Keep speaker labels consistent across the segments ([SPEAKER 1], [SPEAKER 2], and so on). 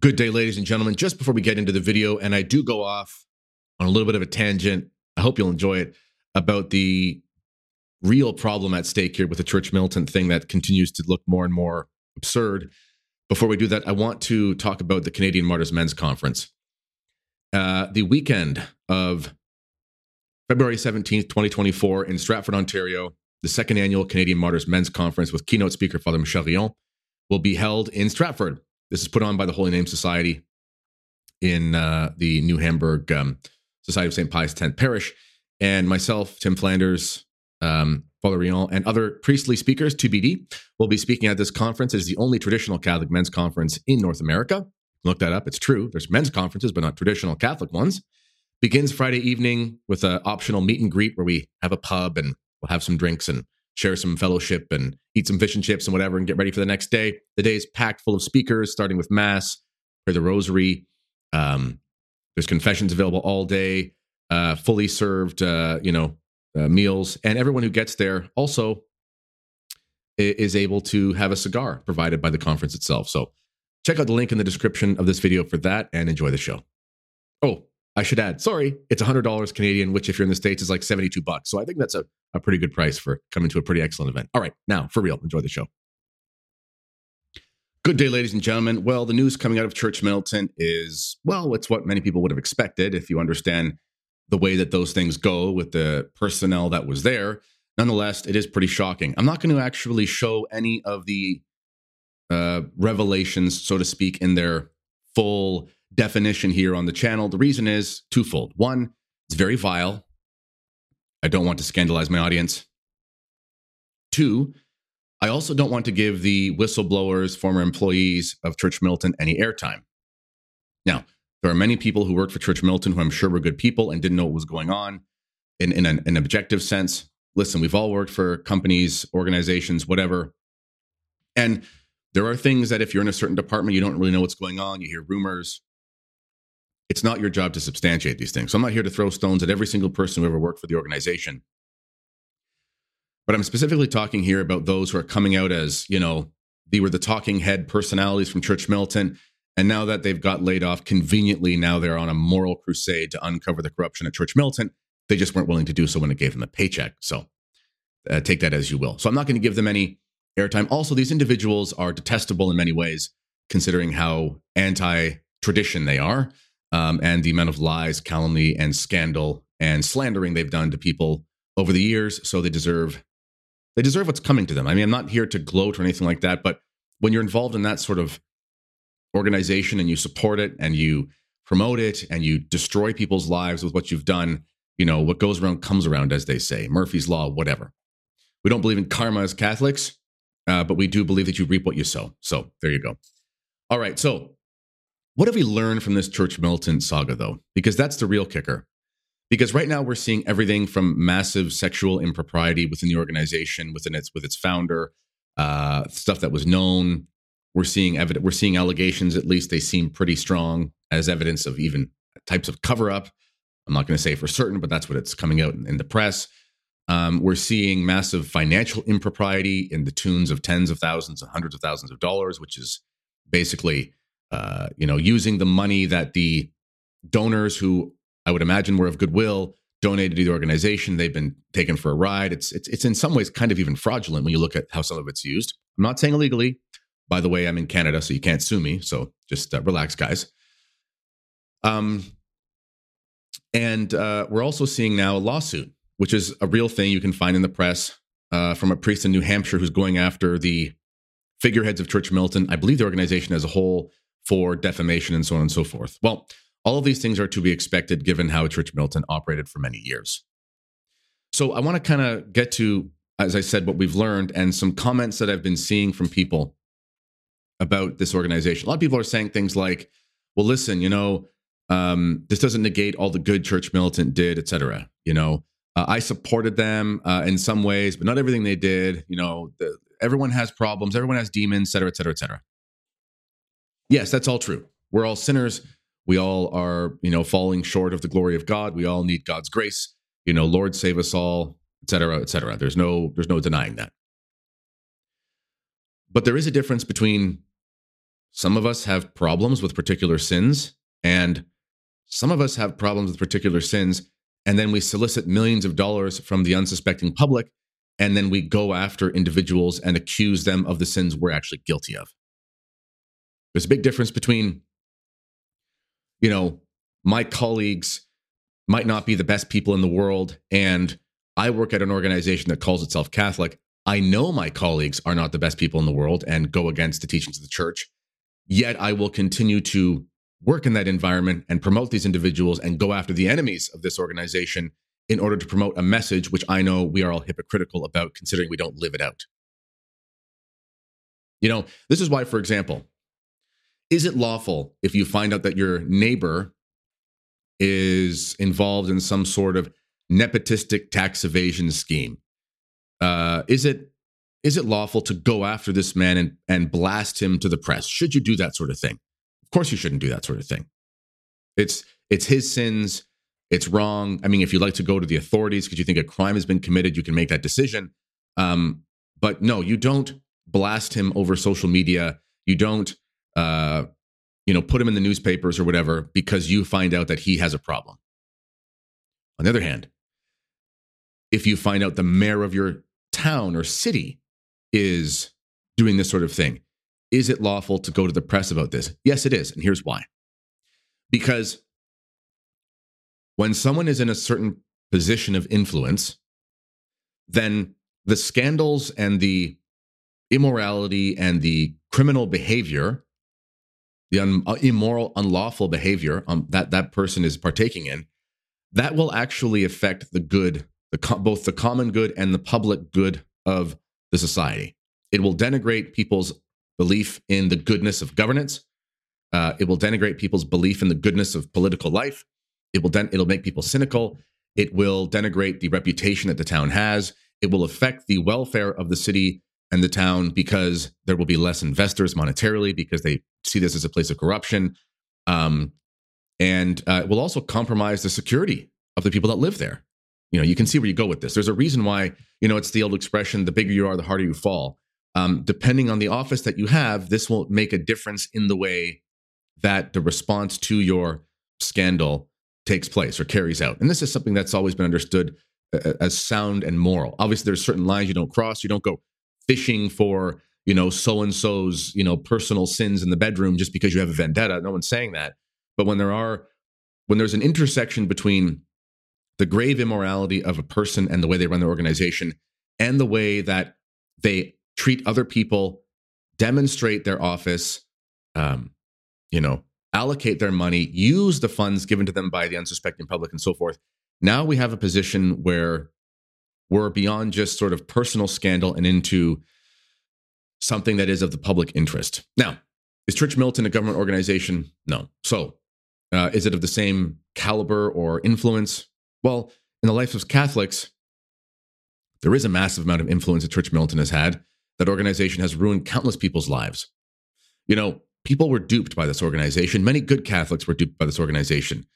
[SPEAKER 1] Good day, ladies and gentlemen. Just before we get into the video, and I do go off on a little bit of a tangent, I hope you'll enjoy it, about the real problem at stake here with the Church Militant thing that continues to look more and more absurd. Before we do that, I want to talk about the Canadian Martyrs Men's Conference. Uh, the weekend of February 17th, 2024, in Stratford, Ontario, the second annual Canadian Martyrs Men's Conference with keynote speaker Father Michel Rion will be held in Stratford. This is put on by the Holy Name Society in uh, the New Hamburg um, Society of St. Pius X Parish. And myself, Tim Flanders, um, Father Rion, and other priestly speakers, TBD, will be speaking at this conference. It is the only traditional Catholic men's conference in North America. Look that up. It's true. There's men's conferences, but not traditional Catholic ones. Begins Friday evening with an optional meet and greet where we have a pub and we'll have some drinks and share some fellowship and eat some fish and chips and whatever and get ready for the next day. The day is packed full of speakers, starting with Mass, pray the Rosary. Um, there's confessions available all day, uh, fully served, uh, you know, uh, meals, and everyone who gets there also is able to have a cigar provided by the conference itself. So check out the link in the description of this video for that and enjoy the show. Oh, I should add, sorry, it's $100 Canadian, which if you're in the States is like 72 bucks. So I think that's a, a pretty good price for coming to a pretty excellent event. All right, now for real, enjoy the show. Good day, ladies and gentlemen. Well, the news coming out of Church Militant is, well, it's what many people would have expected if you understand the way that those things go with the personnel that was there. Nonetheless, it is pretty shocking. I'm not going to actually show any of the uh, revelations, so to speak, in their full definition here on the channel. The reason is twofold. One, it's very vile. I don't want to scandalize my audience. Two, I also don't want to give the whistleblowers, former employees of Church Militant, any airtime. Now, there are many people who worked for Church Militant who I'm sure were good people and didn't know what was going on in, in an, an objective sense. Listen, we've all worked for companies, organizations, whatever. And there are things that if you're in a certain department, you don't really know what's going on. You hear rumors, it's not your job to substantiate these things. So I'm not here to throw stones at every single person who ever worked for the organization. But I'm specifically talking here about those who are coming out as, you know, they were the talking head personalities from Church Militant. And now that they've got laid off conveniently, now they're on a moral crusade to uncover the corruption at Church Militant. They just weren't willing to do so when it gave them a paycheck. So uh, take that as you will. So I'm not going to give them any airtime. Also, these individuals are detestable in many ways, considering how anti tradition they are um, and the amount of lies, calumny, and scandal and slandering they've done to people over the years. So they deserve they deserve what's coming to them. I mean, I'm not here to gloat or anything like that, but when you're involved in that sort of organization and you support it and you promote it and you destroy people's lives with what you've done, you know, what goes around comes around, as they say, Murphy's Law, whatever. We don't believe in karma as Catholics, uh, but we do believe that you reap what you sow. So there you go. All right. So what have we learned from this Church Militant saga, though? Because that's the real kicker. Because right now we're seeing everything from massive sexual impropriety within the organization, within its with its founder, uh, stuff that was known. We're seeing evidence. We're seeing allegations. At least they seem pretty strong as evidence of even types of cover up. I'm not going to say for certain, but that's what it's coming out in, in the press. Um, we're seeing massive financial impropriety in the tunes of tens of thousands and hundreds of thousands of dollars, which is basically uh, you know, using the money that the donors who I would imagine were of goodwill donated to the organization. They've been taken for a ride. It's it's it's in some ways kind of even fraudulent when you look at how some of it's used. I'm not saying illegally. By the way, I'm in Canada, so you can't sue me. So just uh, relax, guys. Um, and uh, we're also seeing now a lawsuit, which is a real thing you can find in the press uh, from a priest in New Hampshire who's going after the figureheads of Church Militant. I believe the organization as a whole for defamation and so on and so forth. Well, all of these things are to be expected given how Church Militant operated for many years. So I want to kind of get to, as I said, what we've learned and some comments that I've been seeing from people about this organization. A lot of people are saying things like, well, listen, you know, um, this doesn't negate all the good Church Militant did, et cetera. You know, uh, I supported them uh, in some ways, but not everything they did. You know, the, everyone has problems, everyone has demons, et cetera, et cetera, et cetera. Yes, that's all true. We're all sinners. We all are, you know, falling short of the glory of God. We all need God's grace. You know, Lord save us all, et cetera, et cetera. There's no, there's no denying that. But there is a difference between some of us have problems with particular sins, and some of us have problems with particular sins, and then we solicit millions of dollars from the unsuspecting public, and then we go after individuals and accuse them of the sins we're actually guilty of. There's a big difference between, you know, my colleagues might not be the best people in the world, and I work at an organization that calls itself Catholic. I know my colleagues are not the best people in the world and go against the teachings of the church. Yet I will continue to work in that environment and promote these individuals and go after the enemies of this organization in order to promote a message which I know we are all hypocritical about, considering we don't live it out. You know, this is why, for example, is it lawful if you find out that your neighbor is involved in some sort of nepotistic tax evasion scheme? Uh, is it is it lawful to go after this man and, and blast him to the press? Should you do that sort of thing? Of course, you shouldn't do that sort of thing. It's it's his sins. It's wrong. I mean, if you'd like to go to the authorities because you think a crime has been committed, you can make that decision. Um, but no, you don't blast him over social media. You don't, uh, you know, put him in the newspapers or whatever because you find out that he has a problem. On the other hand, if you find out the mayor of your town or city is doing this sort of thing, is it lawful to go to the press about this? Yes, it is. And here's why. Because when someone is in a certain position of influence, then the scandals and the immorality and the criminal behavior, the un- uh, immoral, unlawful behavior um, that that person is partaking in, that will actually affect the good, the co- both the common good and the public good of the society. It will denigrate people's belief in the goodness of governance. Uh, it will denigrate people's belief in the goodness of political life. It will den- it'll make people cynical. It will denigrate the reputation that the town has. It will affect the welfare of the city and the town because there will be less investors monetarily because they see this as a place of corruption. Um, and uh, it will also compromise the security of the people that live there. You know, you can see where you go with this. There's a reason why, you know, it's the old expression the bigger you are, the harder you fall um, depending on the office that you have, this will make a difference in the way that the response to your scandal takes place or carries out. And this is something that's always been understood uh, as sound and moral. Obviously, there's certain lines you don't cross. You don't go fishing for you know so and so's you know personal sins in the bedroom just because you have a vendetta. No one's saying that. But when there are when there's an intersection between the grave immorality of a person and the way they run their organization and the way that they treat other people, demonstrate their office, um, you know, allocate their money, use the funds given to them by the unsuspecting public, and so forth. Now we have a position where we're beyond just sort of personal scandal and into something that is of the public interest. Now, is Church Militant a government organization? No. So, uh, is it of the same caliber or influence? Well, in the life of Catholics, there is a massive amount of influence that Church Militant has had. That organization has ruined countless people's lives. You know, people were duped by this organization. Many good Catholics were duped by this organization.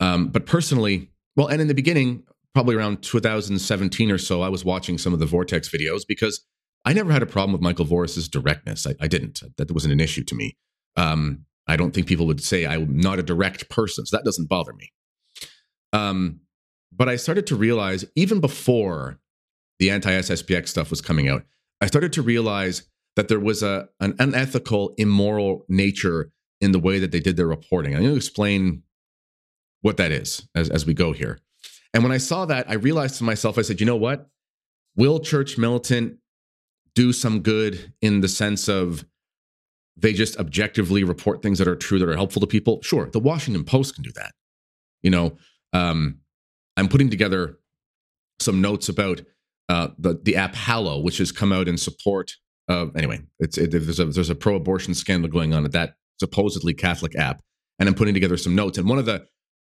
[SPEAKER 1] Um, but personally, well, and in the beginning, probably around 2017 or so, I was watching some of the Vortex videos because I never had a problem with Michael Voris's directness. I, I didn't. That wasn't an issue to me. Um, I don't think people would say I'm not a direct person, so that doesn't bother me. Um, but I started to realize even before the anti SSPX stuff was coming out, I started to realize that there was a an unethical, immoral nature in the way that they did their reporting. I'm going to explain what that is as, as we go here. And when I saw that, I realized to myself, I said, you know what? Will Church Militant do some good in the sense of they just objectively report things that are true, that are helpful to people? Sure. The Washington Post can do that. You know, um, I'm putting together some notes about uh, the the app Hallow, which has come out in support of anyway. It's it, there's a there's a pro-abortion scandal going on at that supposedly Catholic app, and I'm putting together some notes. And one of the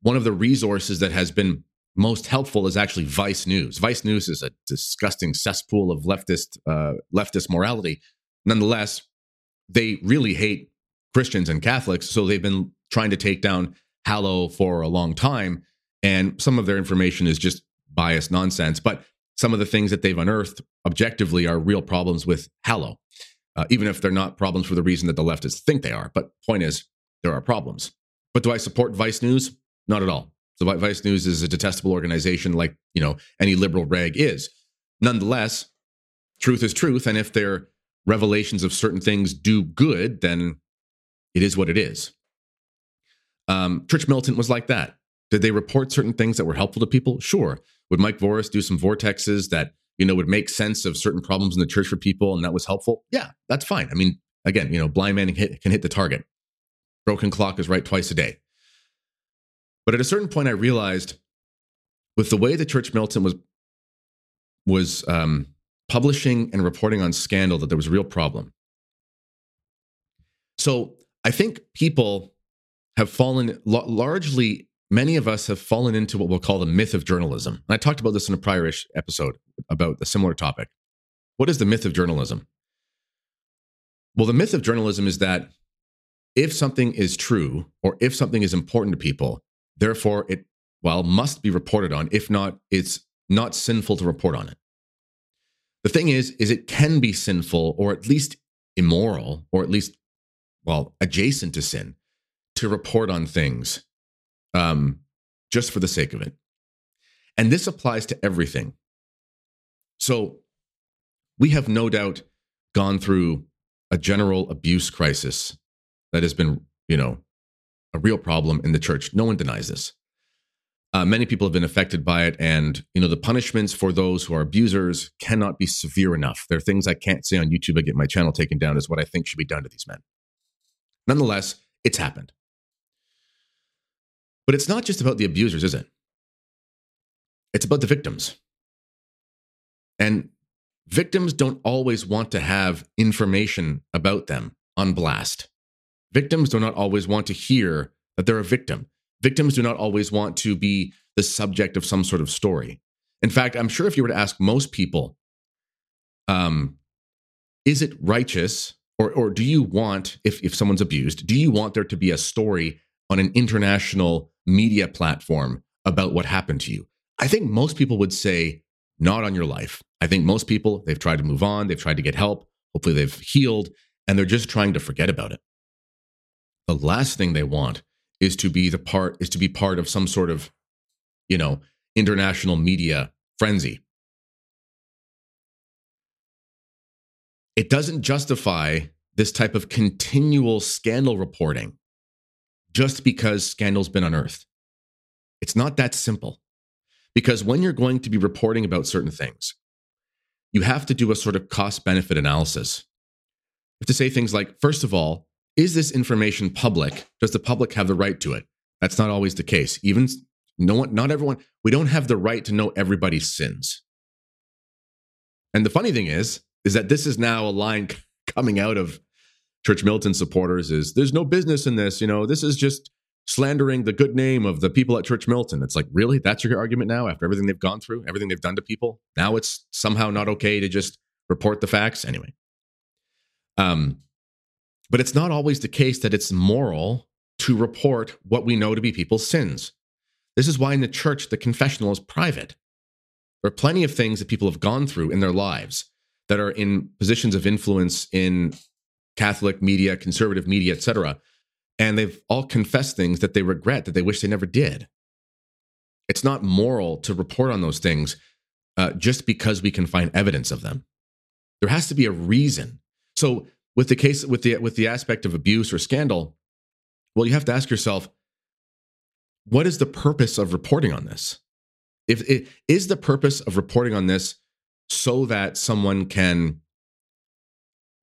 [SPEAKER 1] one of the resources that has been most helpful is actually Vice News. Vice News is a disgusting cesspool of leftist uh, leftist morality. Nonetheless, they really hate Christians and Catholics, so they've been trying to take down Hallow for a long time. And some of their information is just biased nonsense. But some of the things that they've unearthed objectively are real problems with Hallow. uh, even if they're not problems for the reason that the leftists think they are. But point is, there are problems. But do I support Vice News? Not at all. So Vice News is a detestable organization, like you know any liberal rag is. Nonetheless, truth is truth, and if their revelations of certain things do good, then it is what it is. Um, Church Militant was like that. Did they report certain things that were helpful to people? Sure. Would Mike Voris do some vortexes that you know would make sense of certain problems in the church for people, and that was helpful? Yeah, that's fine. I mean, again, you know, blind man hit, can hit the target. Broken clock is right twice a day. But at a certain point, I realized with the way the Church Militant was was um, publishing and reporting on scandal that there was a real problem. So I think people have fallen largely. Many of us have fallen into what we'll call the myth of journalism. And I talked about this in a prior episode about a similar topic. What is the myth of journalism? Well, the myth of journalism is that if something is true or if something is important to people, therefore it well must be reported on. If not, it's not sinful to report on it. The thing is, is it can be sinful or at least immoral or at least, well, adjacent to sin to report on things um, just for the sake of it. And this applies to everything. So we have no doubt gone through a general abuse crisis that has been, you know, a real problem in the church. No one denies this. Uh, many people have been affected by it, and you know the punishments for those who are abusers cannot be severe enough. There are things I can't say on YouTube. I get my channel taken down. Is what I think should be done to these men. Nonetheless, it's happened. But it's not just about the abusers, is it? It's about the victims. And victims don't always want to have information about them on blast. Victims do not always want to hear that they're a victim victims do not always want to be the subject of some sort of story. In fact, I'm sure if you were to ask most people, um, is it righteous or, or do you want, if, if someone's abused, do you want there to be a story on an international media platform about what happened to you? I think most people would say, not on your life. I think most people, they've tried to move on, they've tried to get help, hopefully they've healed, and they're just trying to forget about it. The last thing they want is to be the part is to be part of some sort of you know international media frenzy. It doesn't justify this type of continual scandal reporting just because scandal's been unearthed. It's not that simple. Because when you're going to be reporting about certain things you have to do a sort of cost benefit analysis. You have to say things like first of all is this information public? Does the public have the right to it? That's not always the case. Even no one, not everyone, we don't have the right to know everybody's sins. And the funny thing is, is that this is now a line coming out of Church Militant supporters is there's no business in this. You know, this is just slandering the good name of the people at Church Militant. It's like, really? That's your argument now after everything they've gone through, everything they've done to people? Now it's somehow not okay to just report the facts? Anyway. Um, but it's not always the case that it's moral to report what we know to be people's sins. This is why in the church, the confessional is private. There are plenty of things that people have gone through in their lives that are in positions of influence in Catholic media, conservative media, etc. And they've all confessed things that they regret, that they wish they never did. It's not moral to report on those things uh, just because we can find evidence of them. There has to be a reason. So with the case with the with the aspect of abuse or scandal, well, you have to ask yourself, what is the purpose of reporting on this? If it is the purpose of reporting on this so that someone can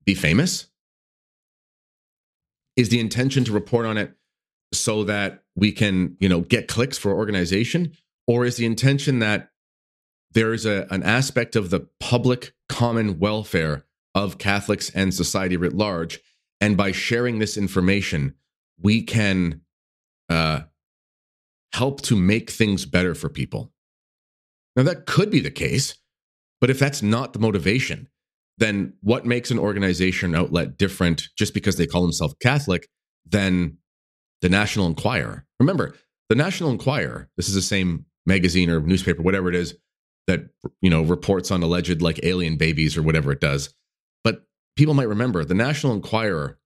[SPEAKER 1] be famous? Is the intention to report on it so that we can, you know, get clicks for organization? Or is the intention that there is a, an aspect of the public common welfare of Catholics and society writ large. And by sharing this information, we can uh, help to make things better for people. Now, that could be the case, but if that's not the motivation, then what makes an organization outlet different just because they call themselves Catholic than the National Enquirer? Remember, the National Enquirer, this is the same magazine or newspaper, whatever it is, that you know reports on alleged like alien babies or whatever it does people might remember the National Enquirer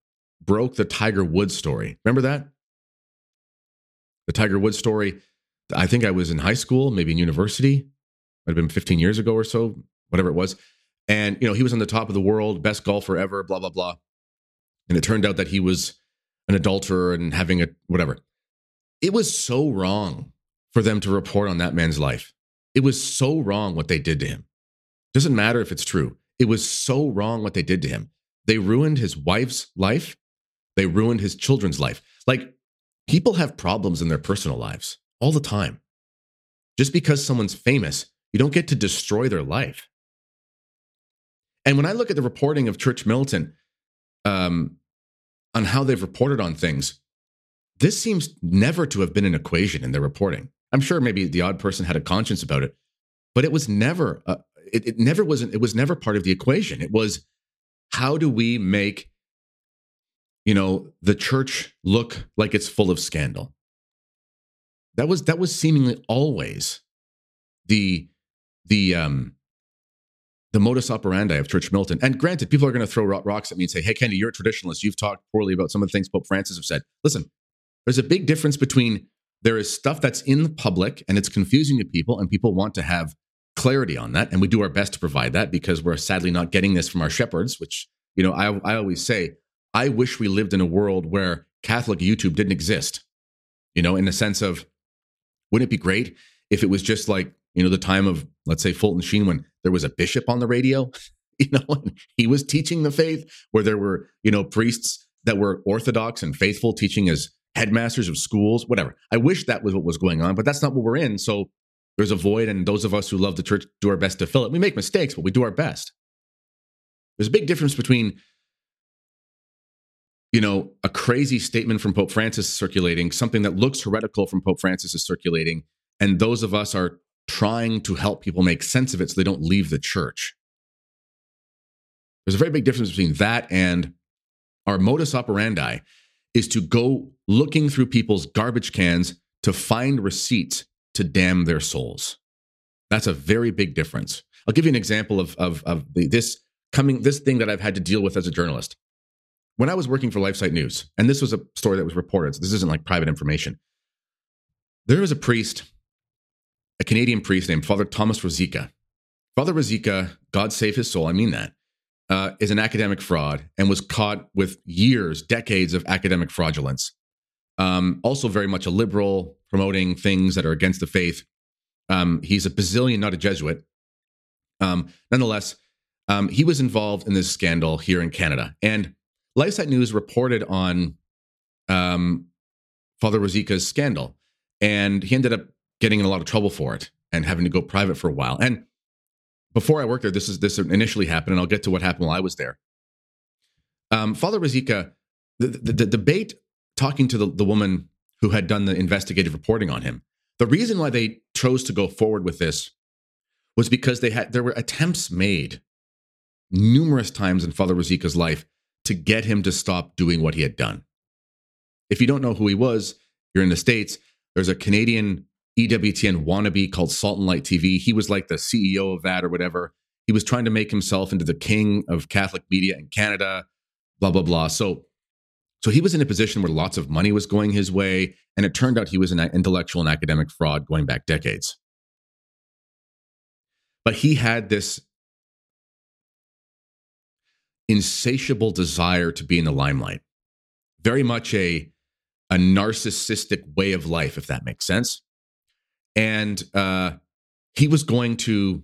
[SPEAKER 1] broke the Tiger Woods story. Remember that? The Tiger Woods story. I think I was in high school, maybe in university. Might have been 15 years ago or so, whatever it was. And you know, he was on the top of the world, best golfer ever, blah blah blah. And it turned out that he was an adulterer and having a whatever. It was so wrong for them to report on that man's life. It was so wrong what they did to him. Doesn't matter if it's true. It was so wrong what they did to him. They ruined his wife's life. They ruined his children's life. Like people have problems in their personal lives all the time. Just because someone's famous, you don't get to destroy their life. And when I look at the reporting of Church Militant um, on how they've reported on things, this seems never to have been an equation in their reporting. I'm sure maybe the odd person had a conscience about it, but it was never. Uh, it, it never wasn't. It was never part of the equation. It was how do we make you know the church look like it's full of scandal that was that was seemingly always the the um the modus operandi of Church Militant. And granted, people are going to throw rocks at me and say, "Hey, Kenny, you're a traditionalist. You've talked poorly about some of the things Pope Francis have said." Listen, there's a big difference between there is stuff that's in the public and it's confusing to people, and people want to have clarity on that, and we do our best to provide that because we're sadly not getting this from our shepherds. Which you know, I I always say, I wish we lived in a world where Catholic YouTube didn't exist. You know, in the sense of, wouldn't it be great if it was just like you know the time of let's say Fulton Sheen when there was a bishop on the radio, you know, he was teaching the faith, where there were you know priests that were orthodox and faithful teaching as headmasters of schools, whatever. I wish that was what was going on, but that's not what we're in. So there's a void, and those of us who love the church do our best to fill it. We make mistakes, but we do our best. There's a big difference between you know, a crazy statement from Pope Francis circulating, something that looks heretical from Pope Francis is circulating, and those of us are trying to help people make sense of it so they don't leave the church. There's a very big difference between that and our modus operandi is to go looking through people's garbage cans to find receipts to damn their souls. That's a very big difference. I'll give you an example of, of, of the, this coming this thing that I've had to deal with as a journalist. When I was working for LifeSite News, and this was a story that was reported, so this isn't like private information. There was a priest a Canadian priest named Father Thomas Rosica. Father Rosica, God save his soul, I mean that, uh, is an academic fraud and was caught with years, decades of academic fraudulence. Um, also, very much a liberal, promoting things that are against the faith. Um, he's a Basilian, not a Jesuit. Um, nonetheless, um, he was involved in this scandal here in Canada. And LifeSite News reported on um, Father Rosica's scandal. And he ended up getting in a lot of trouble for it and having to go private for a while. And before I worked there, this is this initially happened, and I'll get to what happened while I was there. Um, Father Rosica, the, the, the, debate talking to the, the woman who had done the investigative reporting on him, the reason why they chose to go forward with this was because they had there were attempts made numerous times in Father Rosica's life to get him to stop doing what he had done. If you don't know who he was, you're in the States. There's a Canadian EWTN wannabe called Salt and Light TV. He was like the CEO of that or whatever. He was trying to make himself into the king of Catholic media in Canada, blah, blah, blah. So, so he was in a position where lots of money was going his way. And it turned out he was an intellectual and academic fraud going back decades. But he had this insatiable desire to be in the limelight, very much a, a narcissistic way of life, if that makes sense and uh, he was going to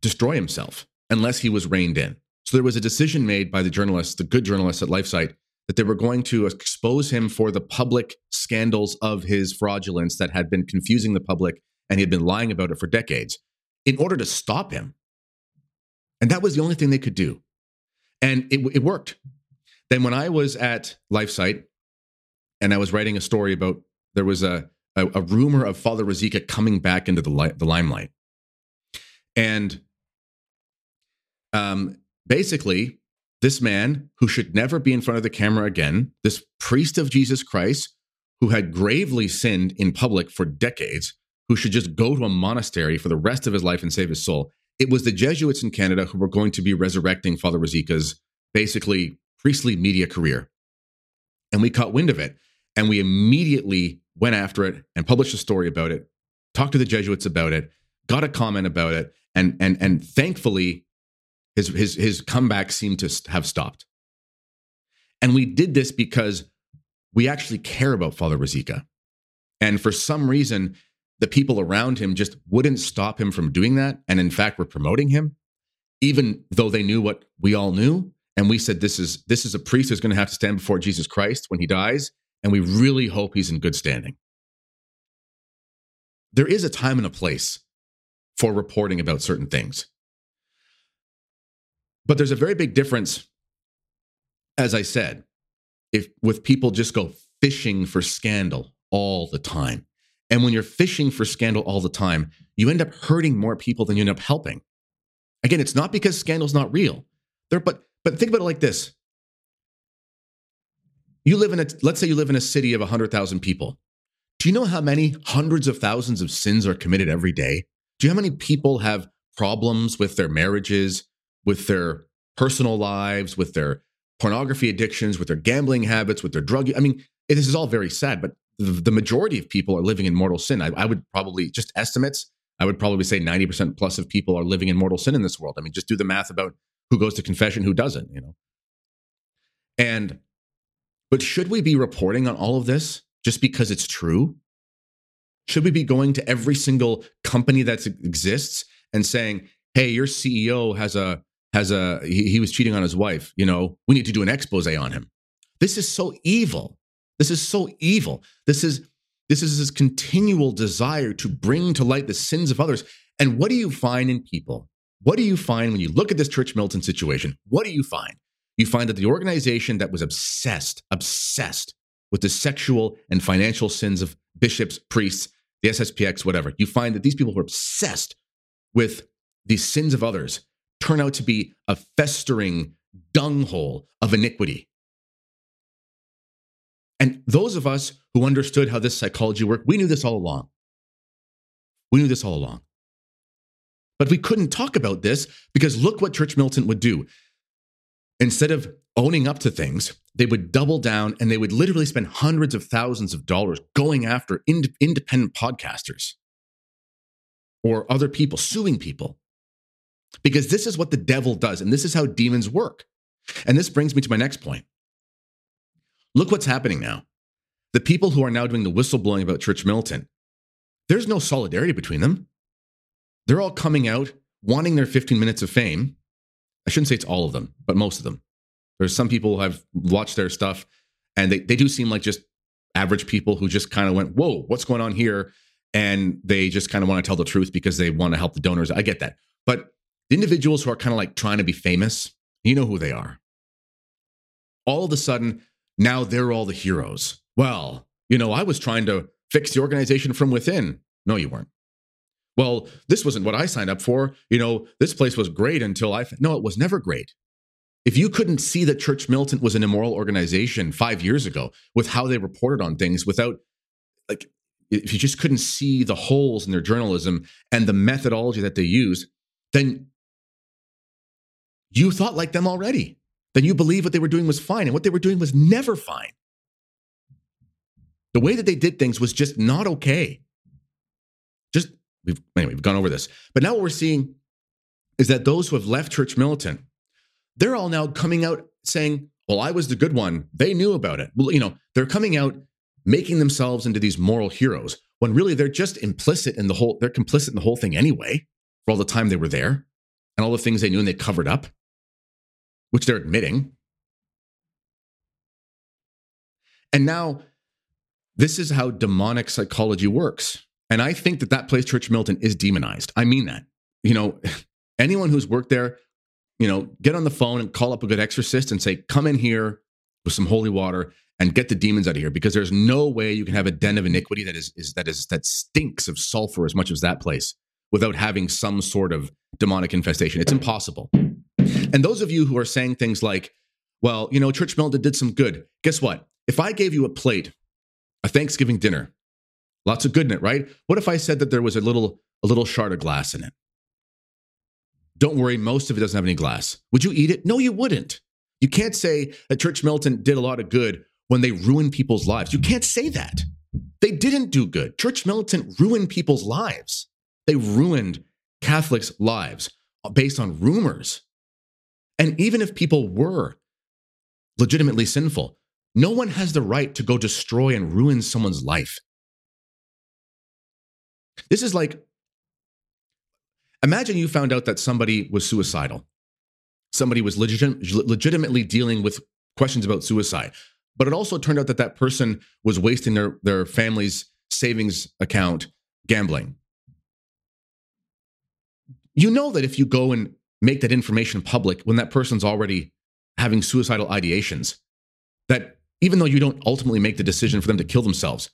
[SPEAKER 1] destroy himself unless he was reined in. So there was a decision made by the journalists, the good journalists at LifeSite, that they were going to expose him for the public scandals of his fraudulence that had been confusing the public and he had been lying about it for decades in order to stop him. And that was the only thing they could do. And it, it worked. Then when I was at LifeSite and I was writing a story about there was a a, a rumor of Father Rosica coming back into the, li- the limelight. And um, basically, this man who should never be in front of the camera again, this priest of Jesus Christ who had gravely sinned in public for decades, who should just go to a monastery for the rest of his life and save his soul, it was the Jesuits in Canada who were going to be resurrecting Father Rosica's basically priestly media career. And we caught wind of it. And we immediately went after it and published a story about it, talked to the Jesuits about it, got a comment about it, and and and thankfully his his his comeback seemed to have stopped. And we did this because we actually care about Father Rosica. And for some reason, the people around him just wouldn't stop him from doing that. And in fact, were promoting him, even though they knew what we all knew. And we said, this is this is a priest who's going to have to stand before Jesus Christ when he dies. And we really hope he's in good standing. There is a time and a place for reporting about certain things. But there's a very big difference, as I said, if with people just go fishing for scandal all the time. And when you're fishing for scandal all the time, you end up hurting more people than you end up helping. Again, it's not because scandal's not real. There, but but think about it like this. You live in a let's say you live in a city of 100,000 people. Do you know how many hundreds of thousands of sins are committed every day? Do you know how many people have problems with their marriages, with their personal lives, with their pornography addictions, with their gambling habits, with their drug? I mean, this is all very sad, but the majority of people are living in mortal sin. I, I, would probably just estimates. I would probably say ninety percent plus of people are living in mortal sin in this world. I mean, just do the math about who goes to confession, who doesn't. You know, and but should we be reporting on all of this just because it's true? Should we be going to every single company that exists and saying, "Hey, your CEO has a has a he, he was cheating on his wife. You know, we need to do an expose on him." This is so evil. This is so evil. This is this is this continual desire to bring to light the sins of others. And what do you find in people? What do you find when you look at this Church Militant situation? What do you find? You find that the organization that was obsessed, obsessed with the sexual and financial sins of bishops, priests, the SSPX, whatever, you find that these people who are obsessed with the sins of others turn out to be a festering dunghole of iniquity and those of us who understood how this psychology worked, we knew this all along. We knew this all along. But we couldn't talk about this because look what Church Militant would do. Instead of owning up to things, they would double down and they would literally spend hundreds of thousands of dollars going after ind- independent podcasters or other people, suing people. Because this is what the devil does, and this is how demons work. And this brings me to my next point. Look what's happening now. The people who are now doing the whistleblowing about Church Militant, there's no solidarity between them. They're all coming out wanting their 15 minutes of fame. I shouldn't say it's all of them, but most of them. There's some people who have watched their stuff and they, they do seem like just average people who just kind of went, whoa, what's going on here? And they just kind of want to tell the truth because they want to help the donors. I get that. But the individuals who are kind of like trying to be famous, you know who they are. All of a sudden, now they're all the heroes. Well, you know, I was trying to fix the organization from within. No, you weren't. Well, this wasn't what I signed up for. You know, this place was great until I. No, it was never great. If you couldn't see that Church Militant was an immoral organization five years ago with how they reported on things without, like, if you just couldn't see the holes in their journalism and the methodology that they use, then you thought like them already then you believe what they were doing was fine. And what they were doing was never fine. The way that they did things was just not okay. Just, we've, anyway, we've gone over this. But now what we're seeing is that those who have left Church Militant, they're all now coming out saying, well, I was the good one. They knew about it. Well, you know, they're coming out making themselves into these moral heroes when really they're just implicit in the whole, they're complicit in the whole thing anyway, for all the time they were there and all the things they knew and they covered up which they're admitting. And now, this is how demonic psychology works. And I think that that place, Church Militant, is demonized. I mean that. You know, anyone who's worked there, you know, get on the phone and call up a good exorcist and say, come in here with some holy water and get the demons out of here because there's no way you can have a den of iniquity that is, is that is that stinks of sulfur as much as that place without having some sort of demonic infestation. It's impossible. And those of you who are saying things like, well, you know, Church Militant did some good. Guess what? If I gave you a plate, a Thanksgiving dinner, lots of good in it, right? What if I said that there was a little a little shard of glass in it? Don't worry, most of it doesn't have any glass. Would you eat it? No, you wouldn't. You can't say that Church Militant did a lot of good when they ruined people's lives. You can't say that. They didn't do good. Church Militant ruined people's lives. They ruined Catholics' lives based on rumors. And even if people were legitimately sinful, no one has the right to go destroy and ruin someone's life. This is like imagine you found out that somebody was suicidal. Somebody was legit, legitimately dealing with questions about suicide. But it also turned out that that person was wasting their, their family's savings account gambling. You know that if you go and make that information public when that person's already having suicidal ideations, that even though you don't ultimately make the decision for them to kill themselves,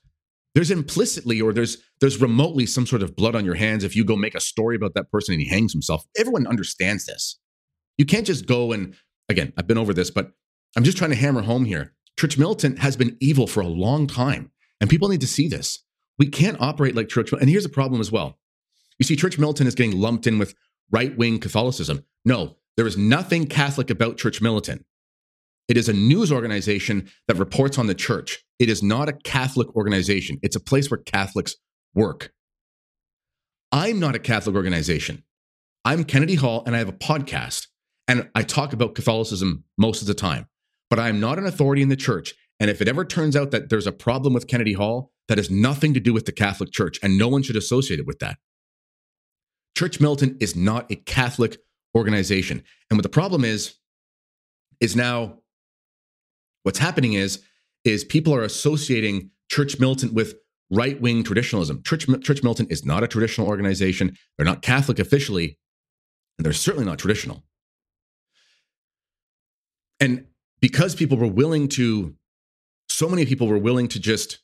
[SPEAKER 1] there's implicitly or there's there's remotely some sort of blood on your hands if you go make a story about that person and he hangs himself. Everyone understands this. You can't just go and again, I've been over this, but I'm just trying to hammer home here. Church militant has been evil for a long time, and people need to see this. We can't operate like church. And here's a problem as well. You see, church militant is getting lumped in with right wing Catholicism. No, there is nothing Catholic about church militant. It is a news organization that reports on the church. It is not a Catholic organization. It's a place where Catholics work. I'm not a Catholic organization. I'm Kennedy Hall and I have a podcast and I talk about Catholicism most of the time but I am not an authority in the church. And if it ever turns out that there's a problem with Kennedy Hall, that has nothing to do with the Catholic Church, and no one should associate it with that. Church Militant is not a Catholic organization. And what the problem is, is now what's happening is, is people are associating Church Militant with right wing traditionalism. Church, Church Militant is not a traditional organization. They're not Catholic officially, and they're certainly not traditional. And because people were willing to, so many people were willing to just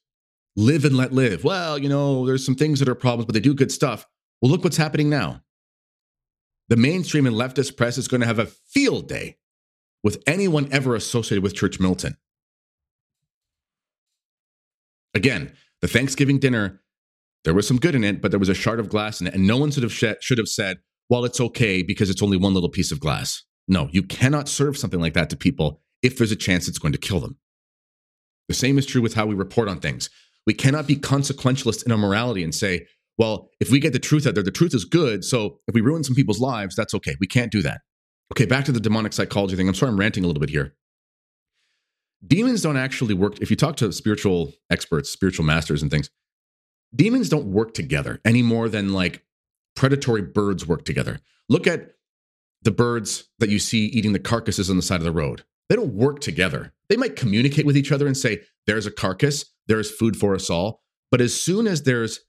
[SPEAKER 1] live and let live. Well, you know, there's some things that are problems, but they do good stuff. Well, look what's happening now. The mainstream and leftist press is going to have a field day with anyone ever associated with Church Militant. Again, the Thanksgiving dinner, there was some good in it, but there was a shard of glass in it, and no one should have, sh- should have said, well, it's okay because it's only one little piece of glass. No, you cannot serve something like that to people if there's a chance it's going to kill them. The same is true with how we report on things. We cannot be consequentialist in our morality and say, well, if we get the truth out there, the truth is good. So if we ruin some people's lives, that's okay. We can't do that. Okay, back to the demonic psychology thing. I'm sorry I'm ranting a little bit here. Demons don't actually work. If you talk to spiritual experts, spiritual masters, and things, demons don't work together any more than like predatory birds work together. Look at the birds that you see eating the carcasses on the side of the road they don't work together. They might communicate with each other and say, there's a carcass, there's food for us all. But as soon as there's,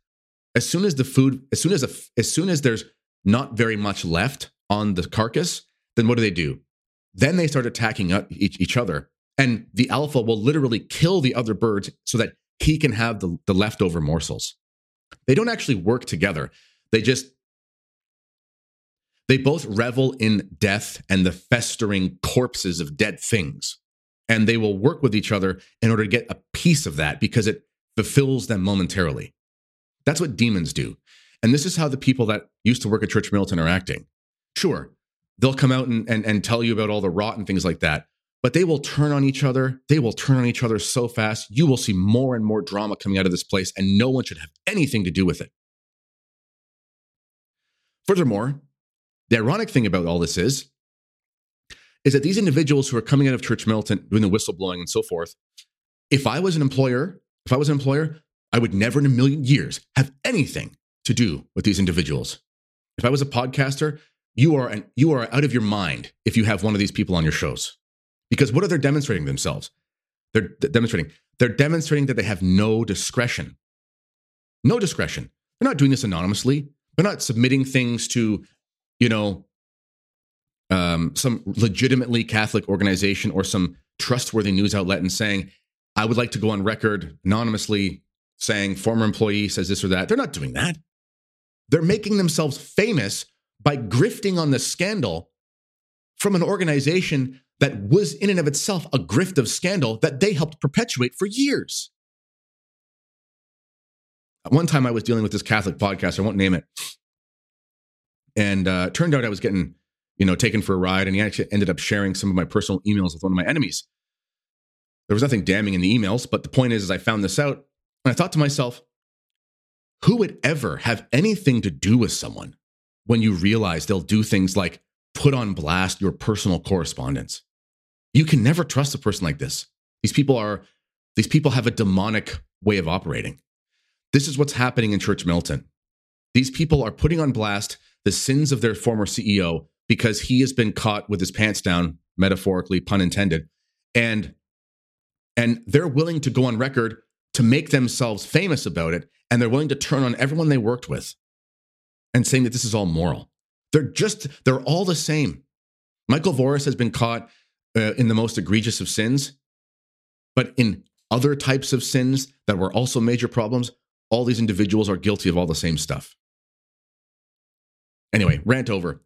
[SPEAKER 1] as soon as the food, as soon as, a, as soon as there's not very much left on the carcass, then what do they do? Then they start attacking each, each other. And the alpha will literally kill the other birds so that he can have the, the leftover morsels. They don't actually work together. They just they both revel in death and the festering corpses of dead things. And they will work with each other in order to get a piece of that because it fulfills them momentarily. That's what demons do. And this is how the people that used to work at Church Militant are acting. Sure, they'll come out and, and, and tell you about all the rot and things like that, but they will turn on each other. They will turn on each other so fast. You will see more and more drama coming out of this place, and no one should have anything to do with it. Furthermore, the ironic thing about all this is, is that these individuals who are coming out of Church Militant, doing the whistleblowing and so forth, if I was an employer, if I was an employer, I would never in a million years have anything to do with these individuals. If I was a podcaster, you are an, you are out of your mind if you have one of these people on your shows. Because what are they demonstrating themselves? They're demonstrating they're demonstrating that they have no discretion. No discretion. They're not doing this anonymously. They're not submitting things to you know, um, some legitimately Catholic organization or some trustworthy news outlet and saying, I would like to go on record anonymously saying former employee says this or that. They're not doing that. They're making themselves famous by grifting on the scandal from an organization that was in and of itself a grift of scandal that they helped perpetuate for years. At One time I was dealing with this Catholic podcast, I won't name it, and uh, turned out I was getting you know, taken for a ride, and he actually ended up sharing some of my personal emails with one of my enemies. There was nothing damning in the emails, but the point is, is I found this out, and I thought to myself, who would ever have anything to do with someone when you realize they'll do things like put on blast your personal correspondence? You can never trust a person like this. These people are, these people have a demonic way of operating. This is what's happening in Church Militant. These people are putting on blast the sins of their former CEO because he has been caught with his pants down, metaphorically, pun intended. And and they're willing to go on record to make themselves famous about it. And they're willing to turn on everyone they worked with and saying that this is all moral. They're just, they're all the same. Michael Voris has been caught uh, in the most egregious of sins, but in other types of sins that were also major problems, all these individuals are guilty of all the same stuff. Anyway, rant over.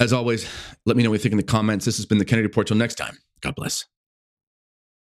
[SPEAKER 1] As always, let me know what you think in the comments. This has been the Kennedy Report. Till next time, God bless.